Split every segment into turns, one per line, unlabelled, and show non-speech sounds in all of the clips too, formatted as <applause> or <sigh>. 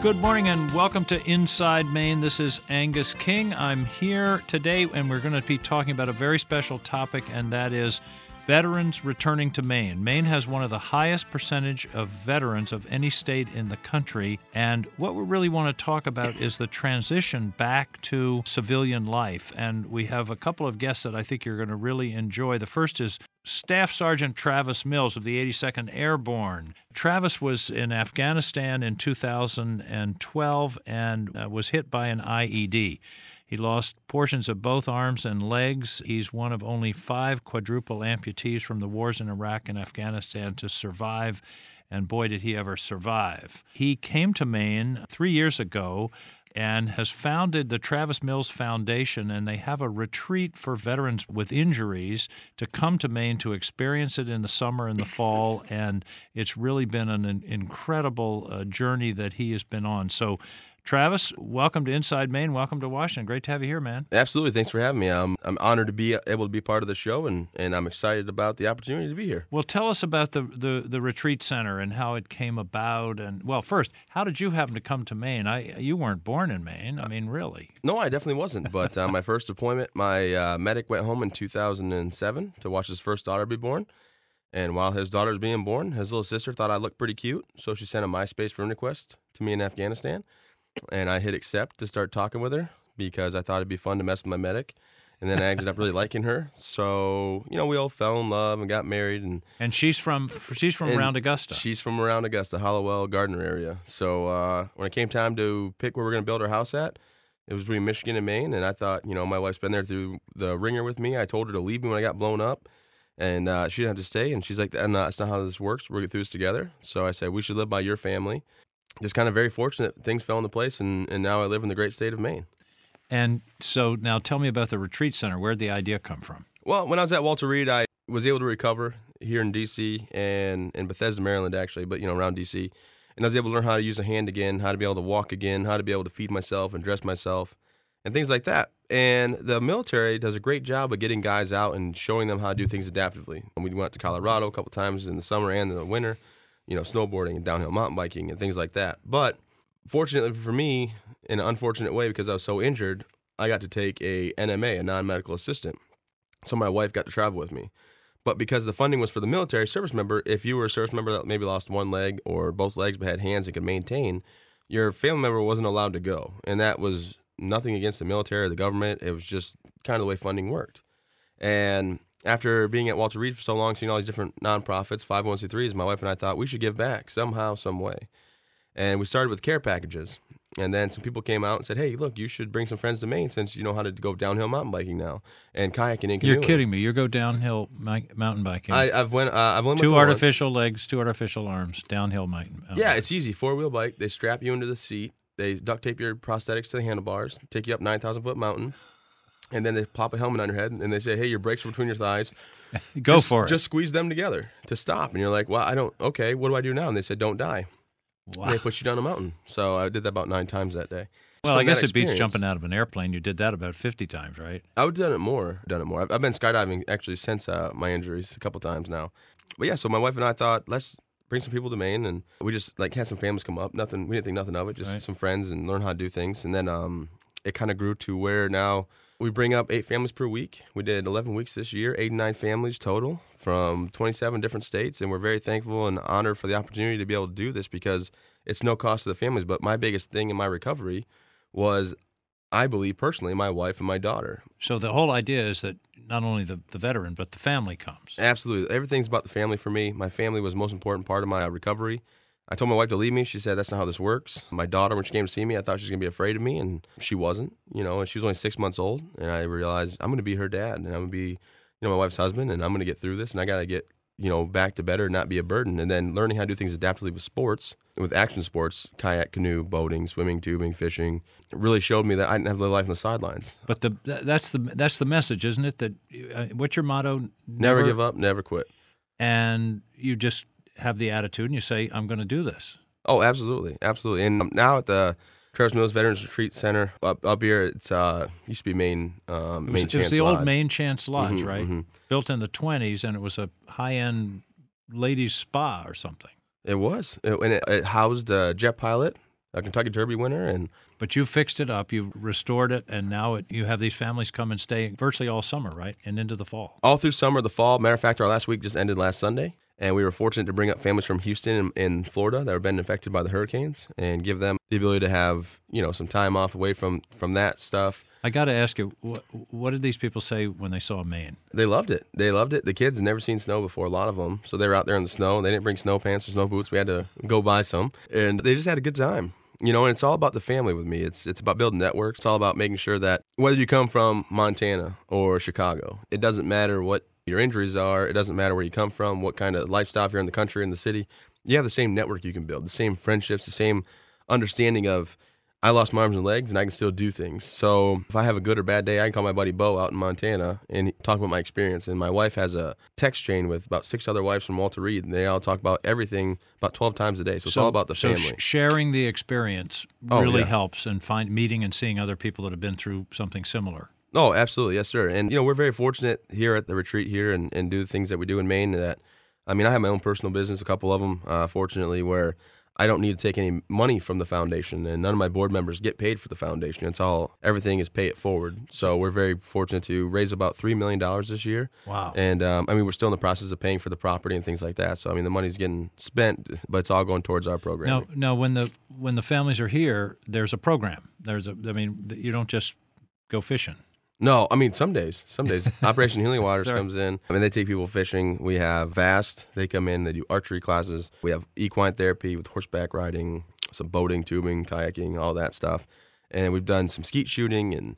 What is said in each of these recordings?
Good morning and welcome to Inside Maine. This is Angus King. I'm here today and we're going to be talking about a very special topic, and that is veterans returning to Maine. Maine has one of the highest percentage of veterans of any state in the country, and what we really want to talk about is the transition back to civilian life. And we have a couple of guests that I think you're going to really enjoy. The first is Staff Sergeant Travis Mills of the 82nd Airborne. Travis was in Afghanistan in 2012 and uh, was hit by an IED. He lost portions of both arms and legs. He's one of only five quadruple amputees from the wars in Iraq and Afghanistan to survive, and boy, did he ever survive. He came to Maine three years ago and has founded the Travis Mills Foundation, and they have a retreat for veterans with injuries to come to Maine to experience it in the summer and the fall. And it's really been an, incredible uh, journey that he has been on. So, Travis, welcome to Inside Maine. Welcome to Washington. Great to have you here, man.
Absolutely. Thanks for having me. I'm, I'm honored to be able to be part of the show, and, and I'm excited about the opportunity to be here.
Well, tell us about the, the, the retreat center and how it came about. And well, first, how did you happen to come to Maine? I you weren't born in Maine. I mean, really?
No, I definitely wasn't. But uh, my first deployment, my uh, medic went home in 2007 to watch his first daughter be born. And while his daughter was being born, his little sister thought I looked pretty cute, so she sent a MySpace friend request to me in Afghanistan and I hit accept to start talking with her because I thought it'd be fun to mess with my medic. And then I ended up really liking her. So you know, we all fell in love and got married. And
and she's from she's from around Augusta.
She's from around Augusta, Hallowell, Gardiner area. So uh, when it came time to pick where we're going to build our house at, it was between Michigan and Maine. And I thought, you know, my wife's been there through the ringer with me. I told her to leave me when I got blown up, and uh, she didn't have to stay. And she's like, "That's not how this works. We're gonna get through this together." So I said, "We should live by your family." Just kind of very fortunate things fell into place and, and now I live in the great state of Maine.
And so now tell me about the retreat center. Where'd the idea come from?
Well, when I was at Walter Reed, I was able to recover here in DC and in Bethesda, Maryland, actually, but you know, around DC. And I was able to learn how to use a hand again, how to be able to walk again, how to be able to feed myself and dress myself, and things like that. And the military does a great job of getting guys out and showing them how to do things adaptively. And we went to Colorado a couple times in the summer and in the winter you know, snowboarding and downhill mountain biking and things like that. But fortunately for me, in an unfortunate way, because I was so injured, I got to take a NMA, a non-medical assistant. So my wife got to travel with me. But because the funding was for the military service member, if you were a service member that maybe lost one leg or both legs but had hands and could maintain, your family member wasn't allowed to go. And that was nothing against the military or the government. It was just kind of the way funding worked. And after being at Walter Reed for so long, seeing all these different nonprofits, 501c3s, my wife and I thought we should give back somehow, some way. And we started with care packages. And then some people came out and said, "Hey, look, you should bring some friends to Maine since you know how to go downhill mountain biking now and kayaking and
canoeing." You're kidding me. You go downhill mountain biking.
I, have went. Uh, I've went
two artificial once. legs, two artificial arms, downhill mountain.
Yeah, it's easy. Four wheel bike. They strap you into the seat. They duct tape your prosthetics to the handlebars. Take you up nine thousand foot mountain and then they pop a helmet on your head and they say, "Hey, your brakes are between your thighs. <laughs>
Go
just,
for it.
Just squeeze them together to stop." And you're like, "Well, I don't. Okay, what do I do now?" And they said, "Don't die." Wow. And they push you down a mountain. So I did that about nine times that day.
Well, I guess it beats jumping out of an airplane. You did that about 50 times, right?
I would have done it more. Done it more. I've, I've been skydiving actually since uh, my injuries a couple times now. But yeah, so my wife and I thought let's bring some people to Maine, and we just like had some families come up. Nothing. We didn't think nothing of it. Just right. some friends and learn how to do things. And then um, it kind of grew to where now we bring up eight families per week. We did 11 weeks this year, 89 families total from 27 different states. And we're very thankful and honored for the opportunity to be able to do this because it's no cost to the families. But my biggest thing in my recovery was, I believe personally, my wife and my daughter.
So the whole idea is that not only the, the veteran, but the family comes.
Absolutely. Everything's about the family for me. My family was the most important part of my recovery. I told my wife to leave me. She said, That's not how this works. My daughter, when she came to see me, I thought she was going to be afraid of me, and she wasn't, you know, and she was only six months old. And I realized I'm going to be her dad, and I'm going to be, you know, my wife's husband, and I'm going to get through this, and I got to get, you know, back to better and not be a burden. And then learning how to do things adaptively with sports, with action sports, kayak, canoe, boating, swimming, tubing, fishing, really showed me that I didn't have to live life on the sidelines.
But the that's the that's the message, isn't it? That uh, what's your motto?
Never, never give up, never quit.
And you just have the attitude and you say, I'm going to do this.
Oh, absolutely, absolutely. And now at the Travis Mills Veterans Retreat Center up up here, it's uh used to be Maine um, Maine
it was,
Chance
It was the
Lodge.
old Maine Chance Lodge,
mm-hmm,
right?
Mm-hmm.
Built in the twenties, and it was a high end ladies spa or something.
It was, it, and it, it housed a jet pilot a Kentucky Derby winner, and
But you fixed it up, you restored it, and now it, you have these families come and stay virtually all summer, right, and into the fall.
all through summer, the fall. Matter of fact, our last week just ended last Sunday, and we were fortunate to bring up families from Houston and, and Florida that have been affected by the hurricanes, and give them the ability to have you know some time off away from from that stuff.
I got to ask you, what, what did these people say when they saw Maine?
They loved it. They loved it. The kids had never seen snow before, a lot of them. So they were out there in the snow. They didn't bring snow pants or snow boots. We had to go buy some. And they just had a good time. You know, and it's all about the family with me. It's it's about building networks. It's all about making sure that whether you come from Montana or Chicago, it doesn't matter what your injuries are. It doesn't matter where you come from, what kind of lifestyle you're in the country, in the city. You have the same network you can build, the same friendships, the same understanding of I lost my arms and legs, and I can still do things. So if I have a good or bad day, I can call my buddy Bo out in Montana and talk about my experience. And my wife has a text chain with about six other wives from Walter Reed, and they all talk about everything about twelve times a day. So, it's all about the
so
family.
sh- sharing the experience
Oh,
really
yeah.
helps, and find meeting and seeing other people that have been through something similar.
Oh, absolutely, yes, sir. And you know, we're very fortunate here at the retreat here, and, and do the things that we do in Maine. That I mean, I have my own personal business, a couple of them, uh, fortunately, where I don't need to take any money from the foundation, and none of my board members get paid for the foundation. It's all everything is pay it forward. So we're very fortunate to raise about three million dollars this year.
Wow.
And um, I mean, we're still in the process of paying for the property and things like that. So I mean, the money's getting spent, but it's all going towards our program.
Now, now, when the when the families are here, there's a program. There's a. I mean, you don't just go fishing.
No, I mean some days. Some days <laughs> Operation Healing Waters
Sorry.
comes in. I mean they take people fishing. We have Vast. They come in. They do archery classes. We have equine therapy with horseback riding, some boating, tubing, kayaking, all that stuff. And we've done some skeet shooting and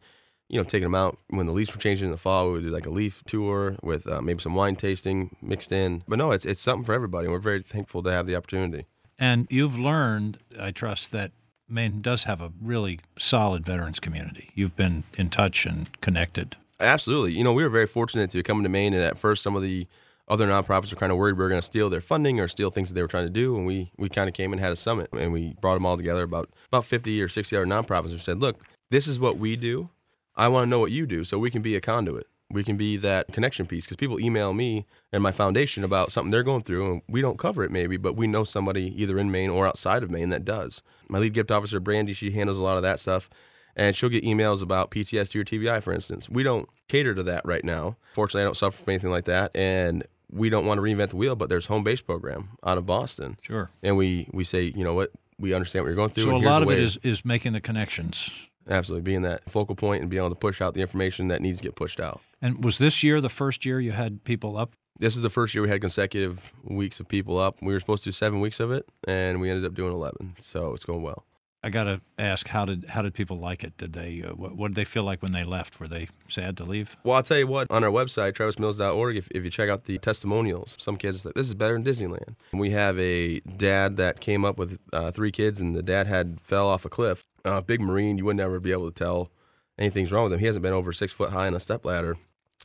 you know taking them out when the leaves were changing in the fall. We would do like a leaf tour with uh, maybe some wine tasting mixed in. But no, it's it's something for everybody. We're very thankful to have the opportunity.
And you've learned, I trust, that Maine does have a really solid veterans community. You've been in touch and connected.
Absolutely. You know, we were very fortunate to come to Maine, and at first, some of the other nonprofits were kind of worried we were going to steal their funding or steal things that they were trying to do. And we, we kind of came and had a summit, and we brought them all together about about 50 or 60 other nonprofits and said, look, this is what we do. I want to know what you do so we can be a conduit. We can be that connection piece because people email me and my foundation about something they're going through, and we don't cover it maybe, but we know somebody either in Maine or outside of Maine that does. My lead gift officer, Brandy, she handles a lot of that stuff and she'll get emails about PTSD or TBI, for instance. We don't cater to that right now. Fortunately, I don't suffer from anything like that, and we don't want to reinvent the wheel. But there's home base program out of Boston,
Sure.
and we we say, you know what, we understand what you're going through.
So a lot of
way
it is is making the connections.
Absolutely being that focal point and being able to push out the information that needs to get pushed out.
And was this year the first year you had people up?
This is the first year we had consecutive weeks of people up. We were supposed to do seven weeks of it, and we ended up doing 11. So it's going well.
I got to ask, how did how did people like it? Did they uh, what, what did they feel like when they left? Were they sad to leave?
Well, I'll tell you what, on our website, travismills.org, if, if you check out the testimonials, some kids say, this is better than Disneyland. We have a dad that came up with uh, three kids, and the dad had fell off a cliff. Uh, big Marine, you would never be able to tell anything's wrong with him. He hasn't been over six foot high on a step ladder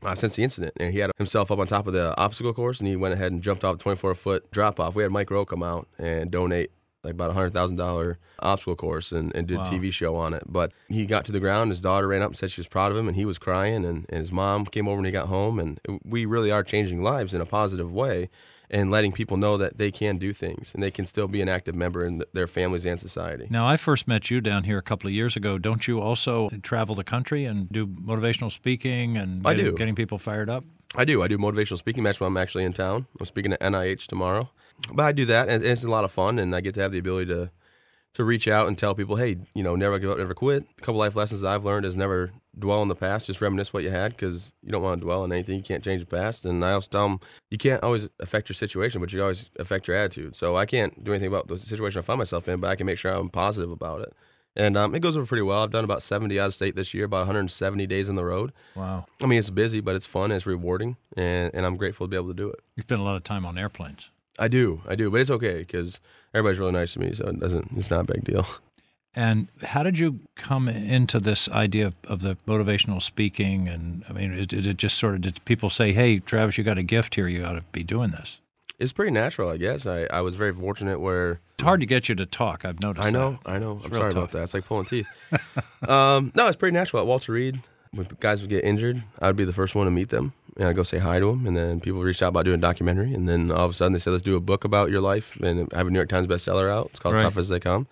uh, since the incident. And he had himself up on top of the obstacle course, and he went ahead and jumped off a 24 foot drop off. We had Mike Rowe come out and donate like about a hundred thousand dollar obstacle course and, and did
Wow.
a TV show on it. But he got to the ground. His daughter ran up and said she was proud of him, and he was crying. And, and his mom came over when he got home. And we really are changing lives in a positive way, and letting people know that they can do things and they can still be an active member in th- their families and society.
Now, I first met you down here a couple of years ago. Don't you also travel the country and do motivational speaking and
I do.
getting people fired up?
I do. I do motivational speaking match when I'm actually in town. I'm speaking at NIH tomorrow. But I do that, and it's a lot of fun, and I get to have the ability to to reach out and tell people, hey, you know, never give up, never quit. A couple life lessons I've learned is never dwell on the past, just reminisce what you had because you don't want to dwell on anything. You can't change the past. And I also tell them, you can't always affect your situation, but you always affect your attitude. So I can't do anything about the situation I find myself in, but I can make sure I'm positive about it. And um, it goes over pretty well. I've done about 70 out of state this year, about 170 days on the road.
Wow.
I mean, it's busy, but it's fun, it's rewarding, and, and I'm grateful to be able to do it.
You spend a lot of time on airplanes.
I do, I do, but it's okay because everybody's really nice to me, so it doesn't. It's not a big deal. <laughs>
And how did you come into this idea of, of the motivational speaking? And I mean, did, did it just sort of did people say, "Hey, Travis, you got a gift here. You ought to be doing this"?
It's pretty natural, I guess. I, I was very fortunate where
It's hard to get you to talk. I've noticed.
I know,
that.
I know. I'm sorry
tough.
about that. It's like pulling teeth. <laughs> um, no, it's pretty natural. At Walter Reed, when guys would get injured, I'd be the first one to meet them, and I'd go say hi to them, and then people reached out about doing a documentary, and then all of a sudden they said, "Let's do a book about your life," and I have a New York Times bestseller out. It's called
Right.
Tough as They Come.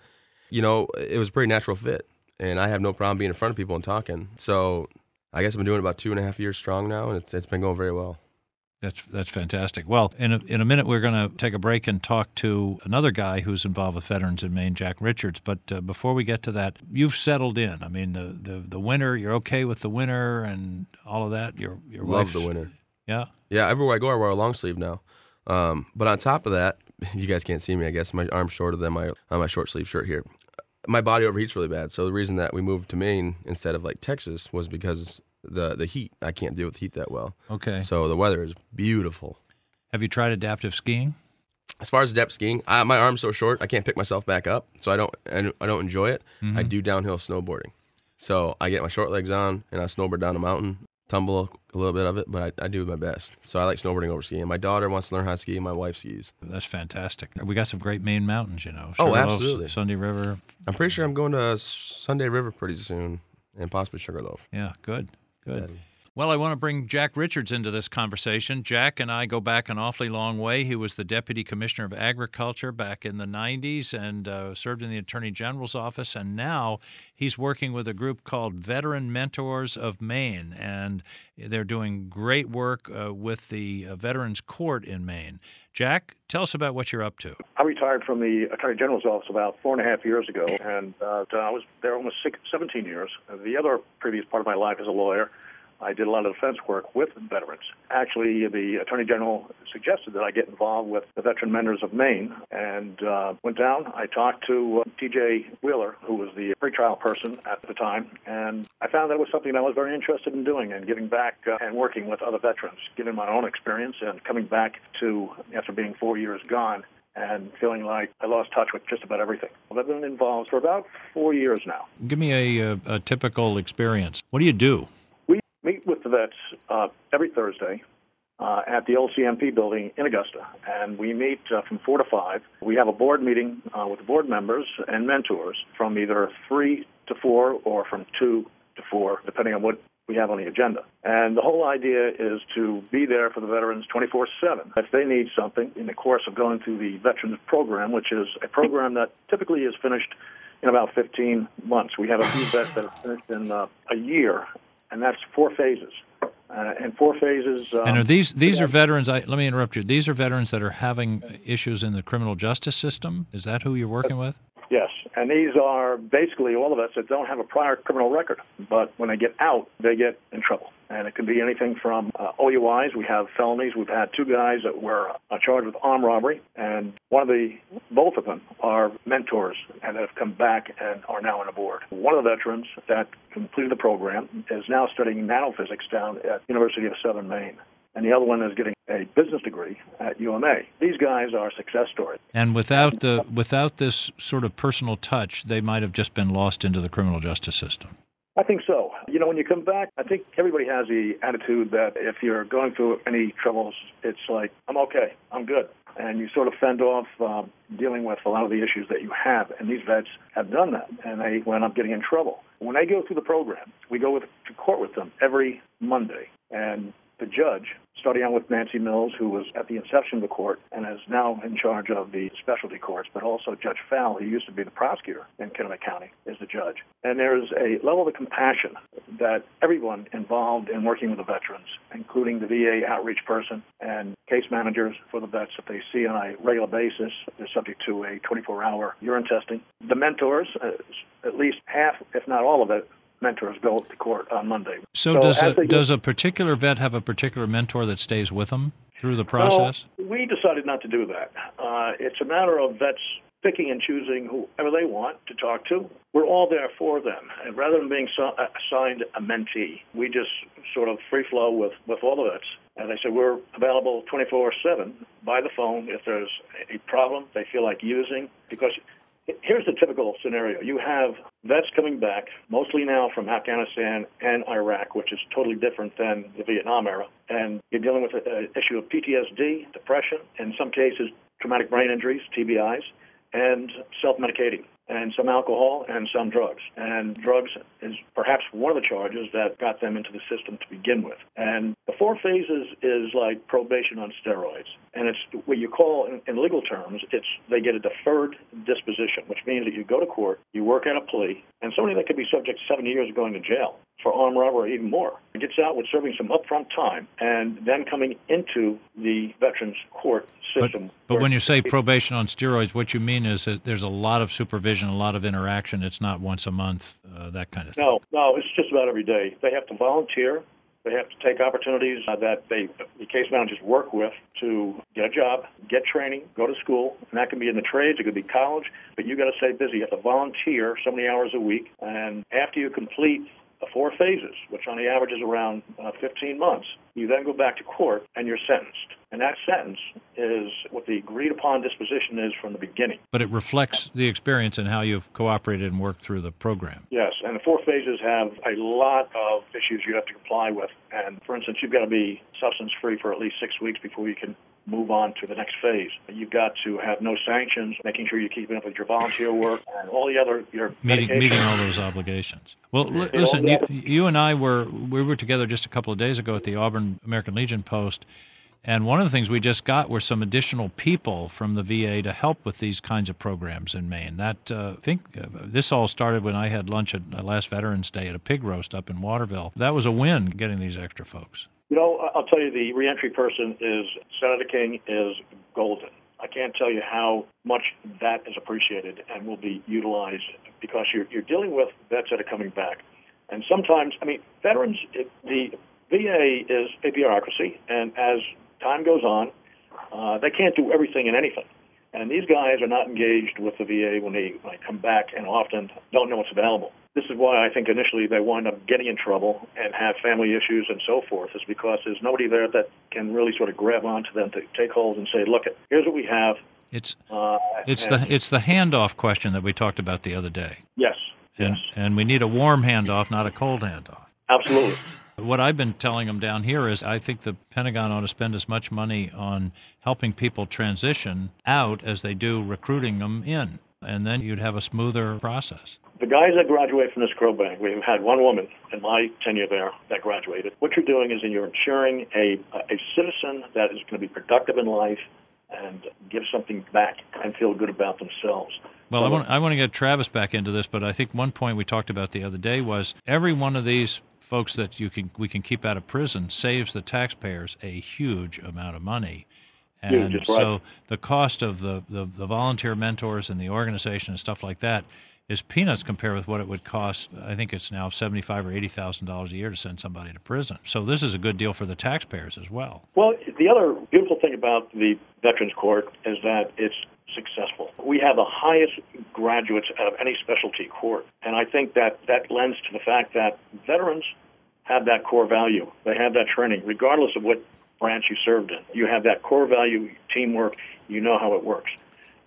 you know, it was a pretty natural fit, and I have no problem being in front of people and talking. So I guess I've been doing it about two and a half years strong now, and it's it's been going very well.
That's that's fantastic. Well, in a, in a minute we're going to take a break and talk to another guy who's involved with veterans in Maine, Jack Richards. But uh, before we get to that, you've settled in. I mean, the, the the winter, you're okay with the winter and all of that. Your your
love the winter.
Yeah,
yeah. Everywhere I go, I wear a long sleeve now. Um, but on top of that, <laughs> you guys can't see me. I guess my arm's shorter than my on my short sleeve shirt here. My body overheats really bad. So the reason that we moved to Maine instead of like Texas was because the the heat. I can't deal with heat that well.
Okay.
So the weather is beautiful.
Have you tried adaptive skiing?
As far as depth skiing, I, my arm's so short I can't pick myself back up, so I don't I don't, I don't enjoy it. Mm-hmm. I do downhill snowboarding, so I get my short legs on and I snowboard down a mountain, tumble a little bit of it, but I, I do my best. So I like snowboarding over skiing. My daughter wants to learn how to ski. and My wife skis.
That's fantastic. We got some great Maine mountains, you know.
oh, Sugarloaf, absolutely.
Sunday River.
I'm pretty sure I'm going to Sunday River pretty soon, and possibly Sugarloaf.
Yeah, good. Good. Well, I want to bring Jack Richards into this conversation. Jack and I go back an awfully long way. He was the Deputy Commissioner of Agriculture back in the 90s and uh, served in the Attorney General's office. And now he's working with a group called Veteran Mentors of Maine. And they're doing great work uh, with the uh, Veterans Court in Maine. Jack, tell us about what you're up to.
I retired from the Attorney General's office about four and a half years ago, and uh, I was there almost six, 17 years. The other previous part of my life as a lawyer. I did a lot of defense work with veterans. Actually, the Attorney General suggested that I get involved with the Veteran Mentors of Maine and uh, went down. I talked to uh, TJ Wheeler, who was the pretrial person at the time, and I found that it was something I was very interested in doing and giving back uh, and working with other veterans, given my own experience and coming back to, after being four years gone, and feeling like I lost touch with just about everything. I've been involved for about four years now.
Give me a, a, a typical experience. What do you do?
Meet with the vets uh, every Thursday uh, at the LCMP building in Augusta, and we meet uh, from 4 to 5. We have a board meeting uh, with the board members and mentors from either 3 to 4 or from 2 to 4, depending on what we have on the agenda. And the whole idea is to be there for the veterans 24 7. If they need something in the course of going through the Veterans Program, which is a program that typically is finished in about 15 months. We have a few vets that have finished in uh, a year and that's four phases. Uh, and four phases. Um,
and are these these are veterans? I, let me interrupt you. These are veterans that are having issues in the criminal justice system. Is that who you're working with?
And these are basically all of us that don't have a prior criminal record, but when they get out, they get in trouble and it can be anything from uh, OUIs. We have felonies. We've had two guys that were uh, charged with armed robbery, and one of the, both of them are mentors and have come back and are now on the board. One of the veterans that completed the program is now studying nanophysics down at University of Southern Maine and the other one is getting a business degree at UMA. These guys are success stories.
And without the without this sort of personal touch, they might have just been lost into the criminal justice system.
I think so. You know, when you come back, I think everybody has the attitude that if you're going through any troubles, it's like, I'm okay, I'm good. And you sort of fend off um, dealing with a lot of the issues that you have. And these vets have done that, and they wind up getting in trouble. When they go through the program, we go with, to court with them every Monday. And the judge, starting out with Nancy Mills, who was at the inception of the court and is now in charge of the specialty courts, but also Judge Fowle, who used to be the prosecutor in Kennebec County, is the judge. And there's a level of compassion that everyone involved in working with the veterans, including the VA outreach person and case managers for the vets that they see on a regular basis, they're subject to a 24-hour urine testing. The mentors, uh, at least half, if not all of it, mentors go to court on Monday.
So, so does a, does a particular vet have a particular mentor that stays with them through the process?
No, we decided not to do that. Uh, it's a matter of vets picking and choosing whoever they want to talk to. We're all there for them. And rather than being so, uh, assigned a mentee, we just sort of free flow with, with all the vets. As I said, we're available 24 7 by the phone if there's a problem they feel like using. Because here's the typical scenario you have vets coming back, mostly now from Afghanistan and Iraq, which is totally different than the Vietnam era. And you're dealing with an issue of PTSD, depression, in some cases, traumatic brain injuries, TBIs, and self medicating. And some alcohol and some drugs. And drugs is perhaps one of the charges that got them into the system to begin with. And the four phases is like probation on steroids. And it's what you call, in, in legal terms, it's they get a deferred disposition, which means that you go to court, you work out a plea, and somebody that could be subject to seven years of going to jail for armed robbery, even more, It gets out with serving some upfront time and then coming into the veterans court system.
But, but when you say probation on steroids, what you mean is that there's a lot of supervision, a lot of interaction. It's not once a month, uh, that kind of thing.
No, no, it's just about every day. They have to volunteer. They have to take opportunities uh, that they, the case managers work with to get a job, get training, go to school, and that can be in the trades, it could be college, but you got to stay busy. You have to volunteer so many hours a week, and after you complete four phases, which on the average is around uh, 15 months. You then go back to court and you're sentenced. And that sentence is what the agreed upon disposition is from the beginning.
But it reflects the experience and how you've cooperated and worked through the program.
Yes, and the four phases have a lot of issues you have to comply with. And for instance, you've got to be substance free for at least six weeks before you can move on to the next phase. You've got to have no sanctions, making sure you're keeping up with your volunteer work and all the other your
meeting meeting all those obligations. Well, l- listen, you, you and I were we were together just a couple of days ago at the Auburn American Legion post. And one of the things we just got were some additional people from the VA to help with these kinds of programs in Maine. That uh, I think uh, this all started when I had lunch at uh, last Veterans Day at a pig roast up in Waterville. That was a win getting these extra folks.
You know, I'll tell you, the reentry person is Senator King is golden. I can't tell you how much that is appreciated and will be utilized because you're, you're dealing with vets that are coming back. And sometimes, I mean, veterans, it, the VA is a bureaucracy, and as time goes on, uh, they can't do everything and anything. And these guys are not engaged with the VA when they, when they come back and often don't know what's available this is why I think initially they wind up getting in trouble and have family issues and so forth, is because there's nobody there that can really sort of grab onto them to take hold and say, look, here's what we have.
It's uh, it's the it's the handoff question that we talked about the other day.
Yes.
And
yes.
and we need a warm handoff, not a cold handoff.
Absolutely.
What I've been telling them down here is I think the Pentagon ought to spend as much money on helping people transition out as they do recruiting them in, and then you'd have a smoother process
the guys that graduate from this Crow Bank, we've had one woman in my tenure there that graduated. What you're doing is you're ensuring a, a citizen that is going to be productive in life and give something back and feel good about themselves.
Well, so, I want I want to get Travis back into this, but I think one point we talked about the other day was every one of these folks that you can we can keep out of prison saves the taxpayers a huge amount of money. And so the cost of the, the, the volunteer mentors and the organization and stuff like that is peanuts compared with what it would cost. I think it's now seventy-five or eighty thousand dollars a year to send somebody to prison. So this is a good deal for the taxpayers as well.
Well, the other beautiful thing about the Veterans Court is that it's successful. We have the highest graduates out of any specialty court, and I think that that lends to the fact that veterans have that core value. They have that training, regardless of what branch you served in. You have that core value, teamwork. You know how it works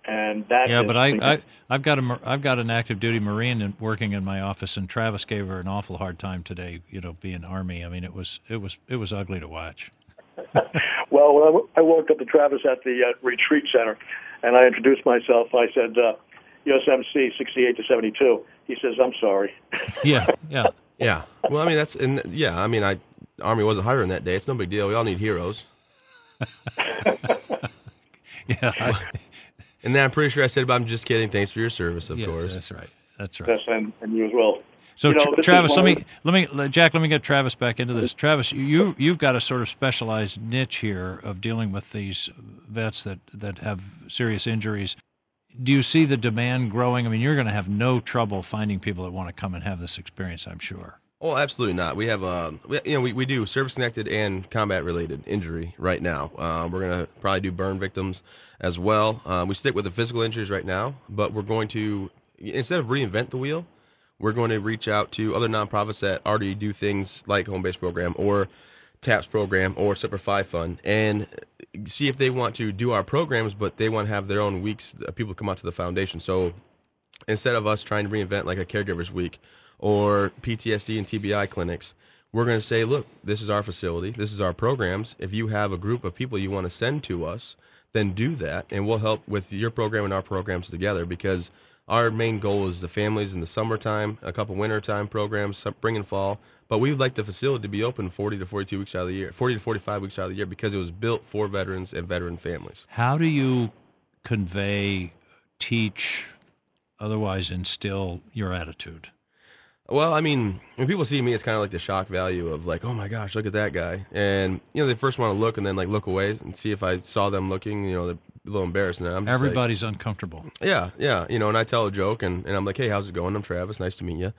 and that
yeah but I, I i've got a i've got an active duty marine working in my office and travis gave her an awful hard time today you know being army i mean it was it was it was ugly to watch <laughs>
well when I, walked up to travis at the uh, retreat center and i introduced myself i said uh, usmc 68 to 72 he says i'm sorry <laughs>
yeah yeah
yeah well i mean that's and yeah i mean i army wasn't hiring that day it's no big deal we all need heroes <laughs>
yeah I, <laughs>
and then I'm pretty sure I said, "But I'm just kidding. Thanks for your service, of
yes,
course."
That's right. That's right.
Yes, and, and you as well.
So
you know,
Travis, let me let me Jack, let me get Travis back into this. Travis, you you've got a sort of specialized niche here of dealing with these vets that that have serious injuries. Do you see the demand growing? I mean, you're going to have no trouble finding people that want to come and have this experience, I'm sure.
Oh, absolutely not. We have, uh, we, you know, we, we do service connected and combat related injury right now. Uh, we're going to probably do burn victims as well. Uh, we stick with the physical injuries right now, but we're going to, instead of reinvent the wheel, we're going to reach out to other nonprofits that already do things like Home Base Program or TAPS Program or Semper Fi Fund and see if they want to do our programs, but they want to have their own weeks. Uh, people come out to the foundation. So instead of us trying to reinvent like a caregiver's week, or PTSD and TBI clinics, we're going to say, look, this is our facility, this is our programs. If you have a group of people you want to send to us, then do that, and we'll help with your program and our programs together because our main goal is the families in the summertime, a couple wintertime programs, spring and fall. But we would like the facility to be open 40 to 42 weeks out of the year, 40 to 45 weeks out of the year, because it was built for veterans and veteran families.
How do you convey, teach, otherwise instill your attitude?
Well, I mean, when people see me, it's kind of like the shock value of like, oh my gosh, look at that guy, and you know, they first want to look and then like look away and see if I saw them looking. You know, they're a little embarrassed, and I'm just
everybody's
like,
uncomfortable.
Yeah, yeah, you know, and I tell a joke, and, and I'm like, hey, how's it going? I'm Travis. Nice to meet you.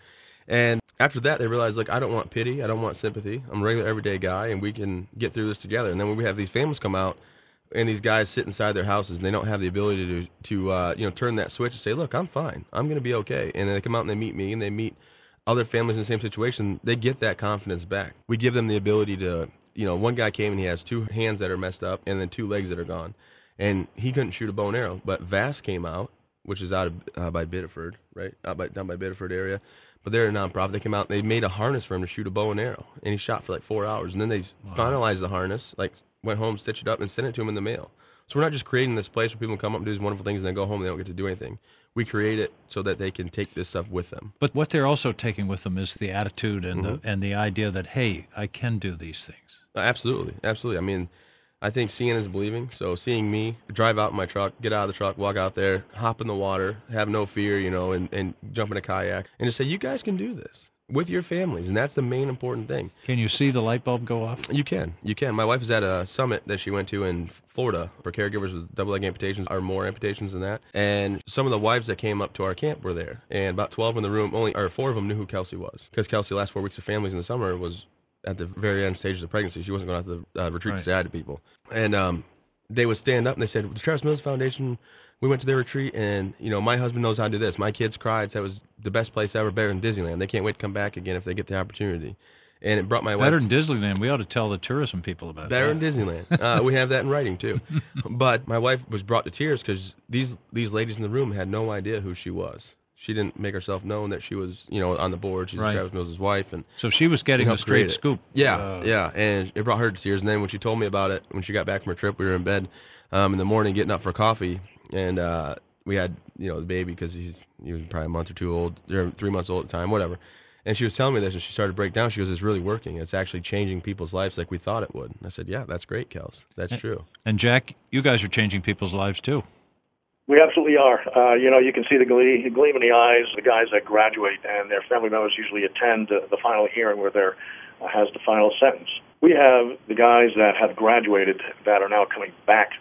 And after that, they realize like I don't want pity, I don't want sympathy. I'm a regular everyday guy, and we can get through this together. And then when we have these families come out and these guys sit inside their houses and they don't have the ability to to uh, you know turn that switch and say, "Look, I'm fine. I'm going to be okay." And then they come out and they meet me and they meet other families in the same situation. They get that confidence back. We give them the ability to, you know, one guy came and he has two hands that are messed up and then two legs that are gone, and he couldn't shoot a bow and arrow. But Vass came out, which is out of uh, by Biddeford, right, out by down by Biddeford area. But they're a nonprofit. They came out. They made a harness for him to shoot a bow and arrow, and he shot for like four hours. And then they wow. finalized the harness, like went home, stitched it up, and sent it to him in the mail. So we're not just creating this place where people come up and do these wonderful things and then go home and they don't get to do anything. We create it so that they can take this stuff with them.
But what they're also taking with them is the attitude and mm-hmm. the and the idea that hey, I can do these things.
Absolutely, absolutely. I mean, I think seeing is believing. So seeing me drive out in my truck, get out of the truck, walk out there, hop in the water, have no fear, you know, and, and jump in a kayak and just say, you guys can do this with your families, and that's the main important thing.
Can you see the light bulb go off?
You can. You can. My wife was at a summit that she went to in Florida for caregivers with double leg amputations or more amputations than that. And some of the wives that came up to our camp were there, and about twelve in the room, only or four of them knew who Kelsey was because Kelsey, last four weeks of families in the summer, was at the very end stages of pregnancy. She wasn't going to have to uh, retreat right. to say hi to people, and um, they would stand up and they said, "The Travis Mills Foundation." we went to their retreat, and you know, my husband knows how to do this. My kids cried. That was the best place ever, better than Disneyland. They can't wait to come back again if they get the opportunity. And it brought my wife
better
wife,
than Disneyland. We ought to tell the tourism people about
better
that.
than Disneyland. <laughs> Uh, we have that in writing too. <laughs> but my wife was brought to tears because these these ladies in the room had no idea who she was. She didn't make herself known that she was, you know, on the board. She's right. Travis Mills' wife, and
so she was getting a straight scoop.
Yeah, uh, yeah, and it brought her to tears. And then when she told me about it, when she got back from her trip, we were in bed um, in the morning, getting up for coffee, and uh, we had you know the baby because he's he was probably a month or two old, or three months old at the time, whatever. And she was telling me this, and she started to break down. She goes, "It's really working. It's actually changing people's lives like we thought it would." And I said, "Yeah, that's great, Kels. That's
and,
true."
And Jack, you guys are changing people's lives too.
We absolutely are. Uh, you know, you can see the glee, gleam in the eyes. of The guys that graduate and their family members usually attend the final hearing where there uh, has the final sentence. We have the guys that have graduated that are now coming back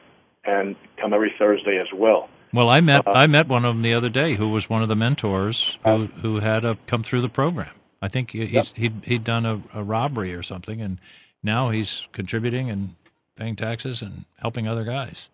and come every Thursday as well.
Well, I met uh, I met one of them the other day who was one of the mentors who who had a, come through the program. I think he's yep. he'd he'd done a, a robbery or something, and now he's contributing and paying taxes and helping other guys.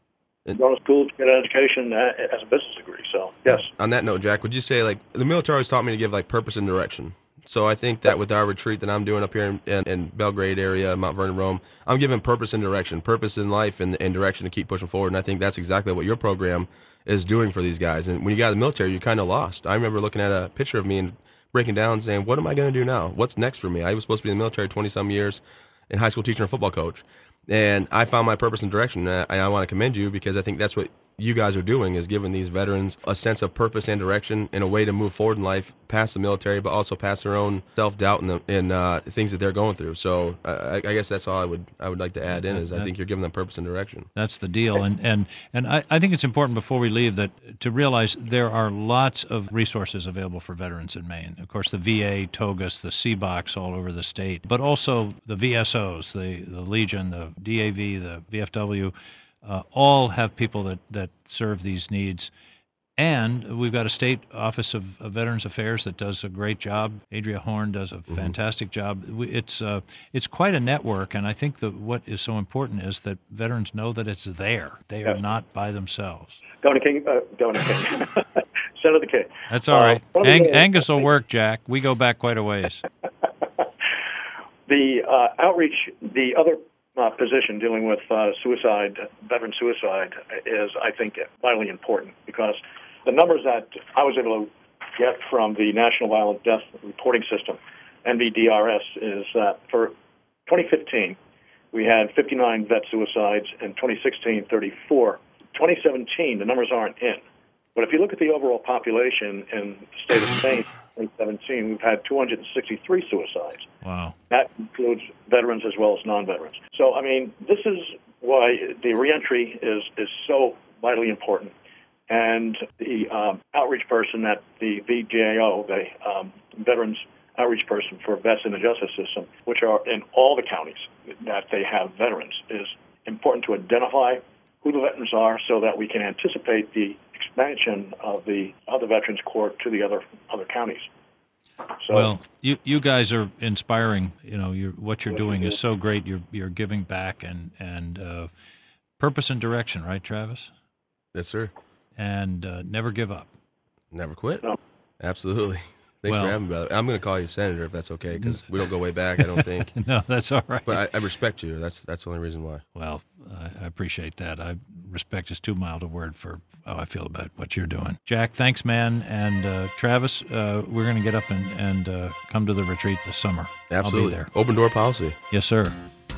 Going to school to get an education uh, as a business degree. So yes.
On that note, Jack, would you say like the military has taught me to give like purpose and direction? So I think that with our retreat that I'm doing up here in, in, in, Belgrade area, Mount Vernon, Rome, I'm giving purpose and direction, purpose in life and, and direction to keep pushing forward. And I think that's exactly what your program is doing for these guys. And when you got in the military, you're kind of lost. I remember looking at a picture of me and breaking down, saying, "What am I going to do now? What's next for me?" I was supposed to be in the military 20 some years, in high school teacher and football coach, and I found my purpose and direction. And I, I want to commend you because I think that's what you guys are doing is giving these veterans a sense of purpose and direction and a way to move forward in life past the military, but also past their own self doubt and in uh, things that they're going through. So I, I, guess that's all I would I would like to add in is I think you're giving them purpose and direction.
That's the deal, and and and I, I think it's important before we leave that to realize there are lots of resources available for veterans in Maine. Of course, the VA, TOGUS, the CBOCs all over the state, but also the VSOs, the the Legion, the DAV, the VFW uh, all have people that, that serve these needs. And we've got a state office of, of, Veterans Affairs that does a great job. Adria Horn does a mm-hmm. fantastic job. It's uh, it's quite a network, and I think that what is so important is that veterans know that it's there. They are not by themselves.
Governor King, uh, Governor King, <laughs> Senator King.
That's all right. Uh, Ang- Angus will work, Jack. We go back quite a ways. <laughs>
the uh, outreach, the other uh, position dealing with uh, suicide, veteran suicide, is, I think, vitally important because the numbers that I was able to get from the National Violent Death Reporting System, NVDRS, is that for 2015, we had 59 vet suicides, and 2016, 34. 2017, the numbers aren't in. But if you look at the overall population in the state of Maine, 2017, we've had 263 suicides.
Wow.
That includes veterans as well as non-veterans. So, I mean, this is why the reentry is is so vitally important. And the um, outreach person at the VJO, the um, Veterans Outreach Person for Vets in the Justice System, which are in all the counties that they have veterans, is important to identify who the veterans are so that we can anticipate the expansion of the other Veterans Court to the other other counties. So,
well, you you guys are inspiring. You know, you're, what you're doing is so great. You're you're giving back and and uh, purpose and direction, right, Travis?
Yes, sir.
And uh, never give up.
Never quit.
No.
Absolutely. <laughs> Thanks
Well-
for having me, brother. I'm going to call you senator if that's okay, because we don't go way back. I don't <laughs> think.
No, that's all right.
But I, I respect you. That's that's the only reason why.
Well, I I appreciate that. I respect is too mild a word for how I feel about what you're doing. Jack, thanks, man. And uh, Travis, uh, we're going to get up and, and uh, come to the retreat this summer.
Absolutely.
I'll be there.
Open door policy.
Yes, sir.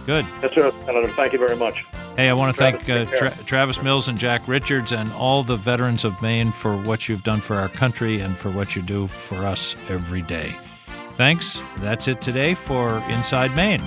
Good.
yes, sir, Senator. Thank you very much.
Hey, I want to
Travis,
thank uh. Tra- Travis Mills and Jack Richards and all the veterans of Maine for what you've done for our country and for what you do for us every day. Thanks. That's it today for Inside Maine.